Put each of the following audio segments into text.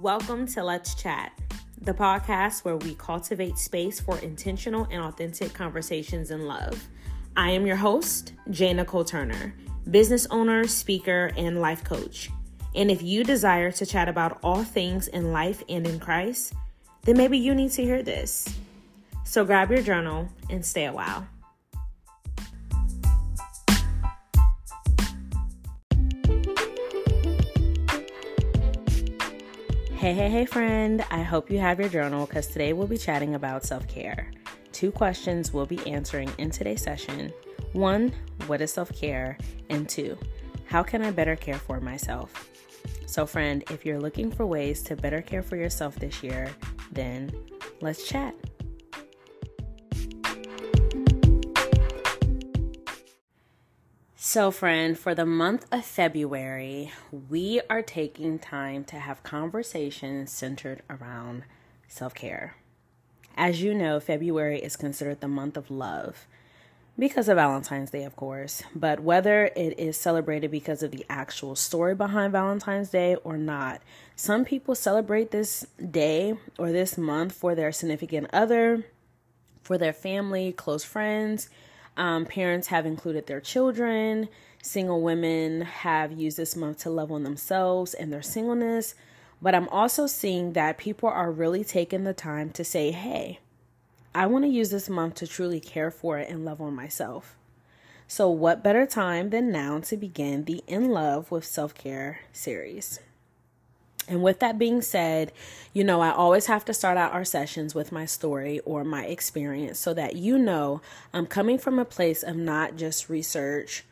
Welcome to Let's Chat, the podcast where we cultivate space for intentional and authentic conversations in love. I am your host, Jana Nicole Turner, business owner, speaker, and life coach. And if you desire to chat about all things in life and in Christ, then maybe you need to hear this. So grab your journal and stay a while. Hey, hey, hey, friend. I hope you have your journal because today we'll be chatting about self care. Two questions we'll be answering in today's session one, what is self care? And two, how can I better care for myself? So, friend, if you're looking for ways to better care for yourself this year, then let's chat. So, friend, for the month of February, we are taking time to have conversations centered around self care. As you know, February is considered the month of love because of Valentine's Day, of course. But whether it is celebrated because of the actual story behind Valentine's Day or not, some people celebrate this day or this month for their significant other, for their family, close friends um, parents have included their children. Single women have used this month to love on themselves and their singleness. But I'm also seeing that people are really taking the time to say, hey, I want to use this month to truly care for it and love on myself. So, what better time than now to begin the In Love with Self Care series? And with that being said, you know, I always have to start out our sessions with my story or my experience so that you know I'm coming from a place of not just research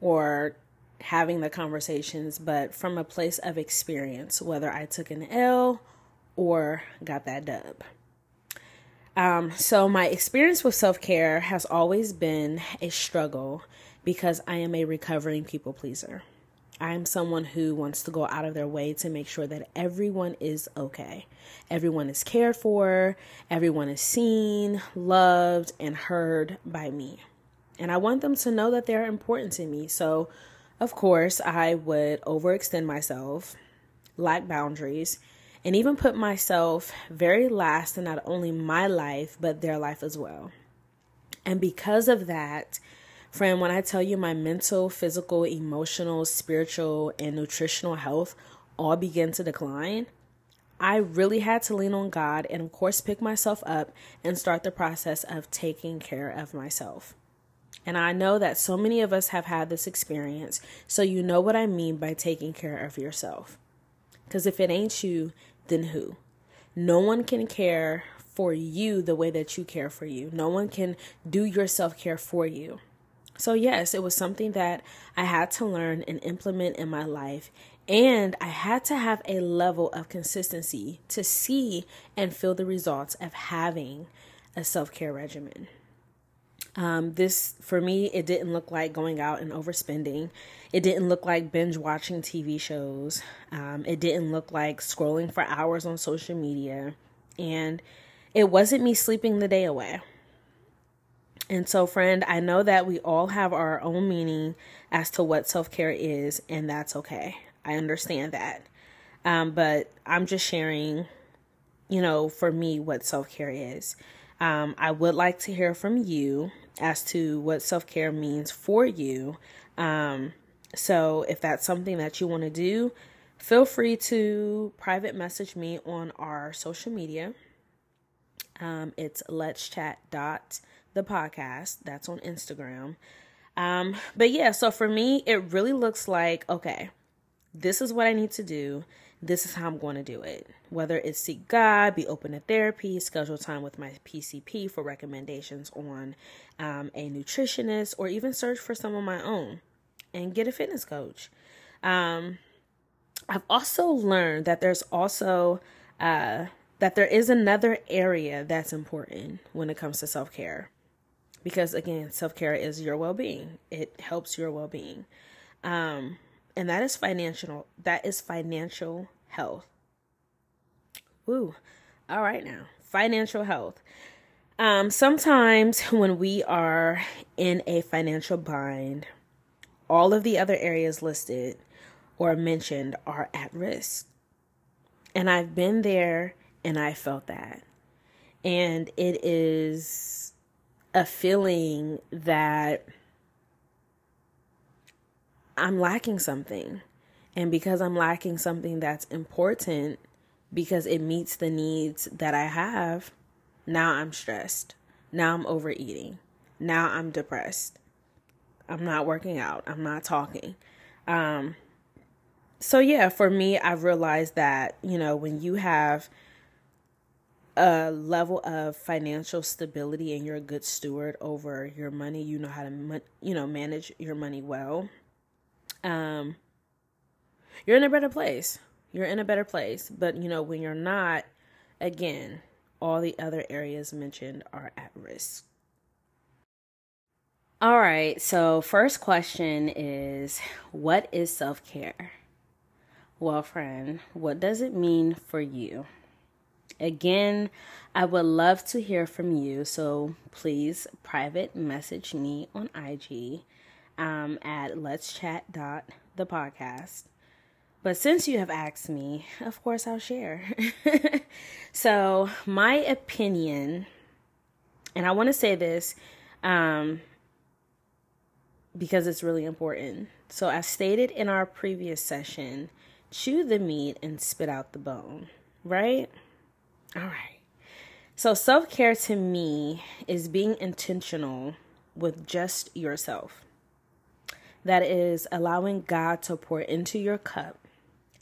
or having the conversations, but from a place of experience, whether I took an L or got that dub. Um, so, my experience with self care has always been a struggle because I am a recovering people pleaser. I'm someone who wants to go out of their way to make sure that everyone is okay. Everyone is cared for, everyone is seen, loved, and heard by me. And I want them to know that they're important to me. So, of course, I would overextend myself, lack boundaries, and even put myself very last in not only my life, but their life as well. And because of that, Friend, when I tell you my mental, physical, emotional, spiritual, and nutritional health all began to decline, I really had to lean on God and, of course, pick myself up and start the process of taking care of myself. And I know that so many of us have had this experience, so you know what I mean by taking care of yourself. Because if it ain't you, then who? No one can care for you the way that you care for you. No one can do your self care for you. So, yes, it was something that I had to learn and implement in my life. And I had to have a level of consistency to see and feel the results of having a self care regimen. Um, this, for me, it didn't look like going out and overspending. It didn't look like binge watching TV shows. Um, it didn't look like scrolling for hours on social media. And it wasn't me sleeping the day away. And so, friend, I know that we all have our own meaning as to what self care is, and that's okay. I understand that. Um, but I'm just sharing, you know, for me, what self care is. Um, I would like to hear from you as to what self care means for you. Um, so, if that's something that you want to do, feel free to private message me on our social media. Um, it's let's chat dot the podcast. That's on Instagram. Um, but yeah, so for me, it really looks like okay, this is what I need to do. This is how I'm going to do it. Whether it's seek God, be open to therapy, schedule time with my PCP for recommendations on um, a nutritionist, or even search for some of my own and get a fitness coach. Um, I've also learned that there's also uh, that there is another area that's important when it comes to self care because again self-care is your well-being. It helps your well-being. Um, and that is financial that is financial health. Woo. all right now. Financial health. Um, sometimes when we are in a financial bind all of the other areas listed or mentioned are at risk. And I've been there and I felt that. And it is a feeling that I'm lacking something. And because I'm lacking something that's important, because it meets the needs that I have, now I'm stressed. Now I'm overeating. Now I'm depressed. I'm not working out. I'm not talking. Um, so, yeah, for me, I've realized that, you know, when you have a level of financial stability and you're a good steward over your money, you know how to, you know, manage your money well um, you're in a better place. You're in a better place. But, you know, when you're not, again, all the other areas mentioned are at risk. All right, so first question is what is self care? Well, friend, what does it mean for you? Again, I would love to hear from you, so please private message me on IG um, at let's chat dot the podcast. But since you have asked me, of course I'll share. so my opinion, and I want to say this um, because it's really important. So as stated in our previous session, chew the meat and spit out the bone, right? All right. So self care to me is being intentional with just yourself that is allowing God to pour into your cup.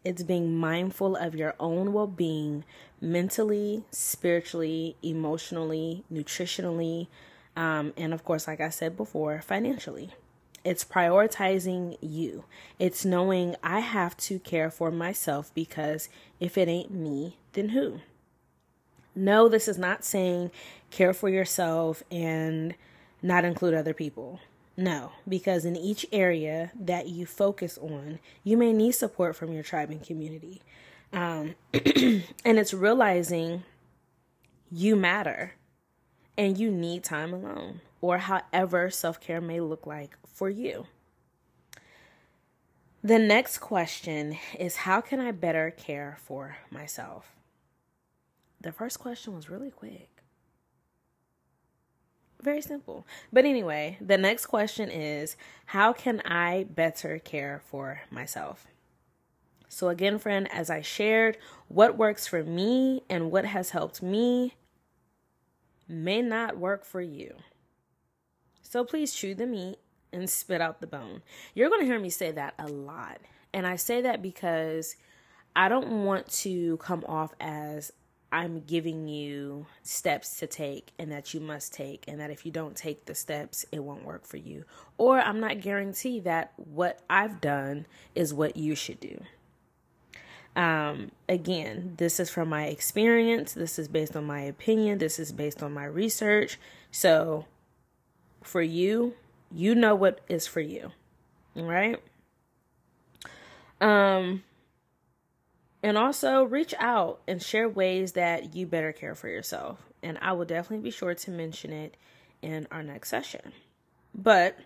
It's being mindful of your own well being mentally, spiritually, emotionally, nutritionally, um, and of course, like I said before, financially. It's prioritizing you. It's knowing I have to care for myself because if it ain't me, then who? No, this is not saying care for yourself and not include other people. No, because in each area that you focus on, you may need support from your tribe and community. Um, and it's realizing you matter and you need time alone, or however self care may look like for you. The next question is How can I better care for myself? The first question was really quick. Very simple. But anyway, the next question is how can I better care for myself? So, again, friend, as I shared, what works for me and what has helped me may not work for you. So, please chew the meat and spit out the bone. You're going to hear me say that a lot. And I say that because I don't want to come off as I'm giving you steps to take and that you must take, and that if you don't take the steps, it won't work for you. Or I'm not guarantee that what I've done is what you should do. Um, again, this is from my experience, this is based on my opinion, this is based on my research. So, for you, you know what is for you, right? Um, and also reach out and share ways that you better care for yourself. And I will definitely be sure to mention it in our next session. But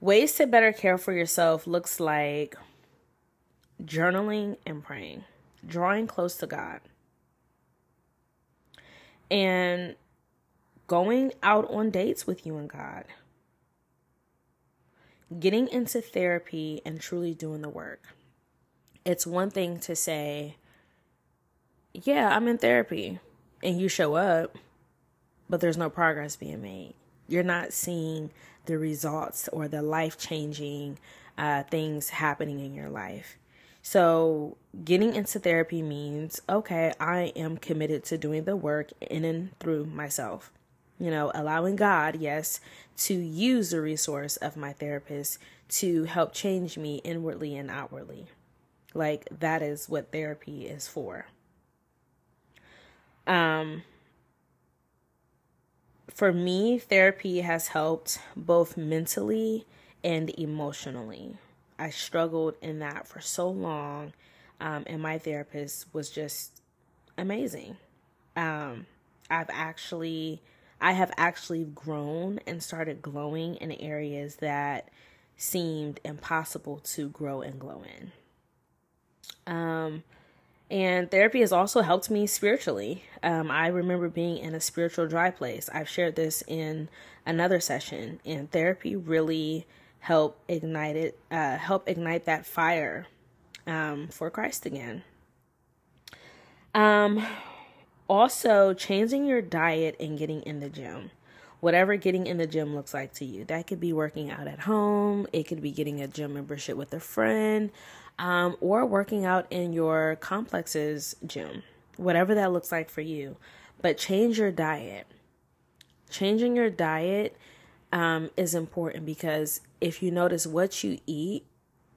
ways to better care for yourself looks like journaling and praying, drawing close to God, and going out on dates with you and God, getting into therapy and truly doing the work it's one thing to say, yeah, I'm in therapy, and you show up, but there's no progress being made. You're not seeing the results or the life changing uh, things happening in your life. So, getting into therapy means okay, I am committed to doing the work in and through myself. You know, allowing God, yes, to use the resource of my therapist to help change me inwardly and outwardly. Like that is what therapy is for. Um for me, therapy has helped both mentally and emotionally. I struggled in that for so long, um, and my therapist was just amazing. Um, I've actually, I have actually grown and started glowing in areas that seemed impossible to grow and glow in. Um, And therapy has also helped me spiritually. Um, I remember being in a spiritual dry place. I've shared this in another session, and therapy really helped ignite it, uh, help ignite that fire um, for Christ again. Um, also, changing your diet and getting in the gym. Whatever getting in the gym looks like to you. That could be working out at home, it could be getting a gym membership with a friend, um, or working out in your complex's gym. Whatever that looks like for you. But change your diet. Changing your diet um, is important because if you notice what you eat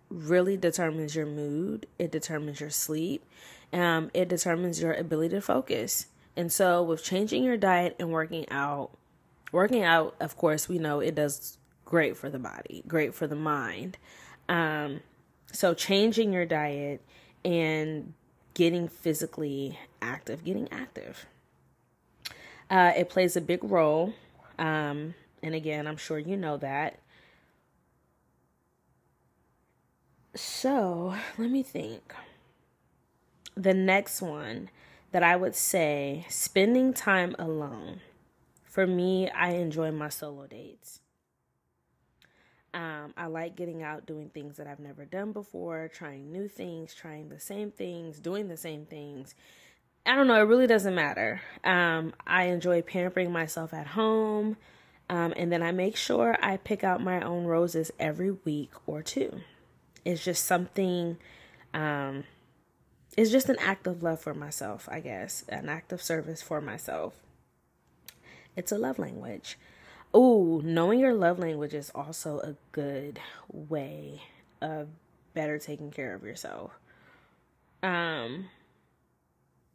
really determines your mood, it determines your sleep, um, it determines your ability to focus. And so, with changing your diet and working out, working out, of course, we know it does great for the body, great for the mind. Um, so, changing your diet and getting physically active, getting active, uh, it plays a big role. Um, and again, I'm sure you know that. So, let me think the next one that I would say spending time alone. For me, I enjoy my solo dates. Um, I like getting out, doing things that I've never done before, trying new things, trying the same things, doing the same things. I don't know, it really doesn't matter. Um, I enjoy pampering myself at home, um, and then I make sure I pick out my own roses every week or two. It's just something um, it's just an act of love for myself, I guess, an act of service for myself. It's a love language. Oh, knowing your love language is also a good way of better taking care of yourself. Um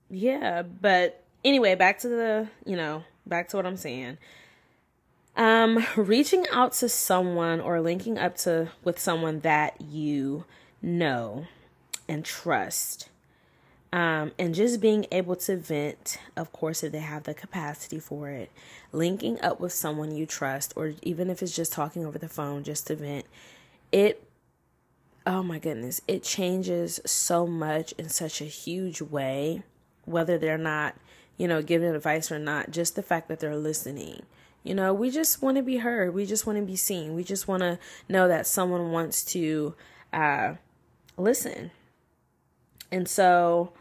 yeah, but anyway, back to the, you know, back to what I'm saying. Um reaching out to someone or linking up to with someone that you know and trust um, and just being able to vent, of course, if they have the capacity for it, linking up with someone you trust, or even if it's just talking over the phone just to vent, it, oh my goodness, it changes so much in such a huge way, whether they're not, you know, giving advice or not, just the fact that they're listening. You know, we just want to be heard. We just want to be seen. We just want to know that someone wants to uh, listen. And so,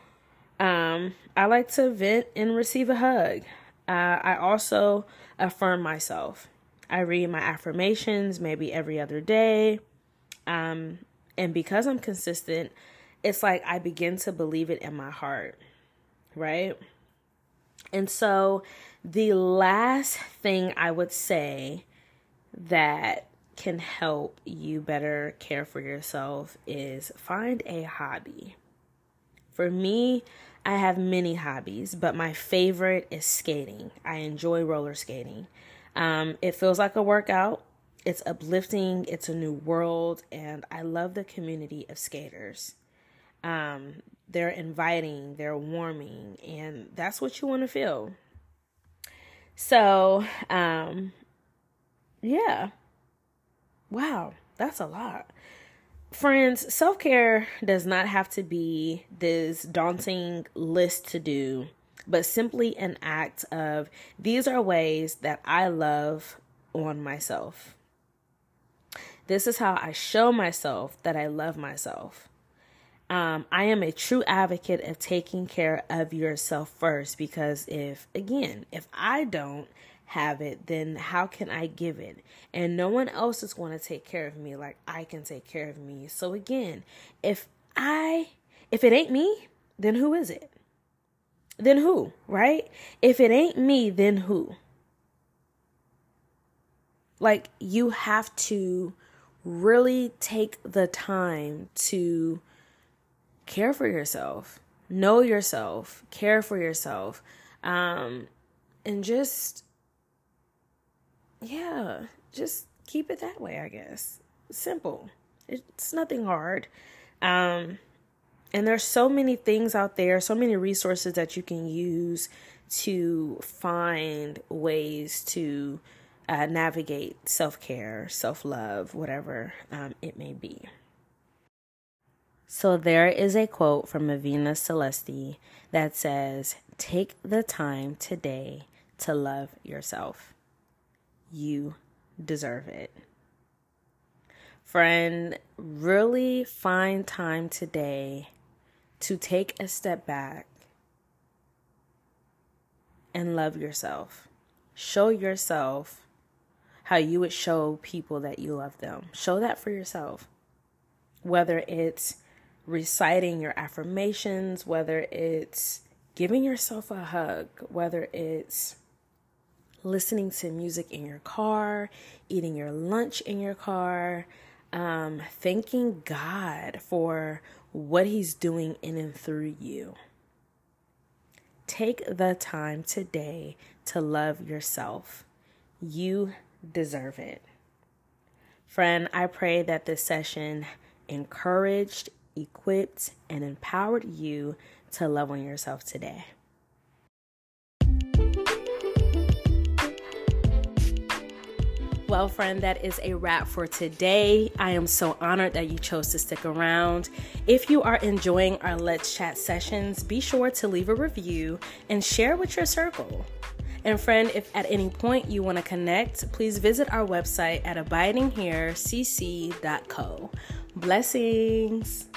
um, I like to vent and receive a hug. Uh, I also affirm myself. I read my affirmations maybe every other day. Um, and because I'm consistent, it's like I begin to believe it in my heart, right? And so, the last thing I would say that can help you better care for yourself is find a hobby. For me, I have many hobbies, but my favorite is skating. I enjoy roller skating. Um, it feels like a workout. It's uplifting. It's a new world, and I love the community of skaters. Um, they're inviting, they're warming, and that's what you want to feel. So, um, yeah. Wow, that's a lot. Friends, self care does not have to be this daunting list to do, but simply an act of these are ways that I love on myself. This is how I show myself that I love myself. Um, I am a true advocate of taking care of yourself first because if, again, if I don't, have it, then how can I give it? And no one else is going to take care of me like I can take care of me. So again, if I if it ain't me, then who is it? Then who, right? If it ain't me, then who? Like you have to really take the time to care for yourself, know yourself, care for yourself, um, and just yeah, just keep it that way, I guess. Simple. It's nothing hard. Um, and there's so many things out there, so many resources that you can use to find ways to uh, navigate self care, self love, whatever um, it may be. So there is a quote from Avina Celeste that says, Take the time today to love yourself. You deserve it. Friend, really find time today to take a step back and love yourself. Show yourself how you would show people that you love them. Show that for yourself. Whether it's reciting your affirmations, whether it's giving yourself a hug, whether it's listening to music in your car, eating your lunch in your car, um, thanking God for what He's doing in and through you. Take the time today to love yourself. You deserve it. Friend, I pray that this session encouraged equipped, and empowered you to love on yourself today. Well, friend, that is a wrap for today. I am so honored that you chose to stick around. If you are enjoying our Let's Chat sessions, be sure to leave a review and share with your circle. And, friend, if at any point you want to connect, please visit our website at abidingherecc.co. Blessings.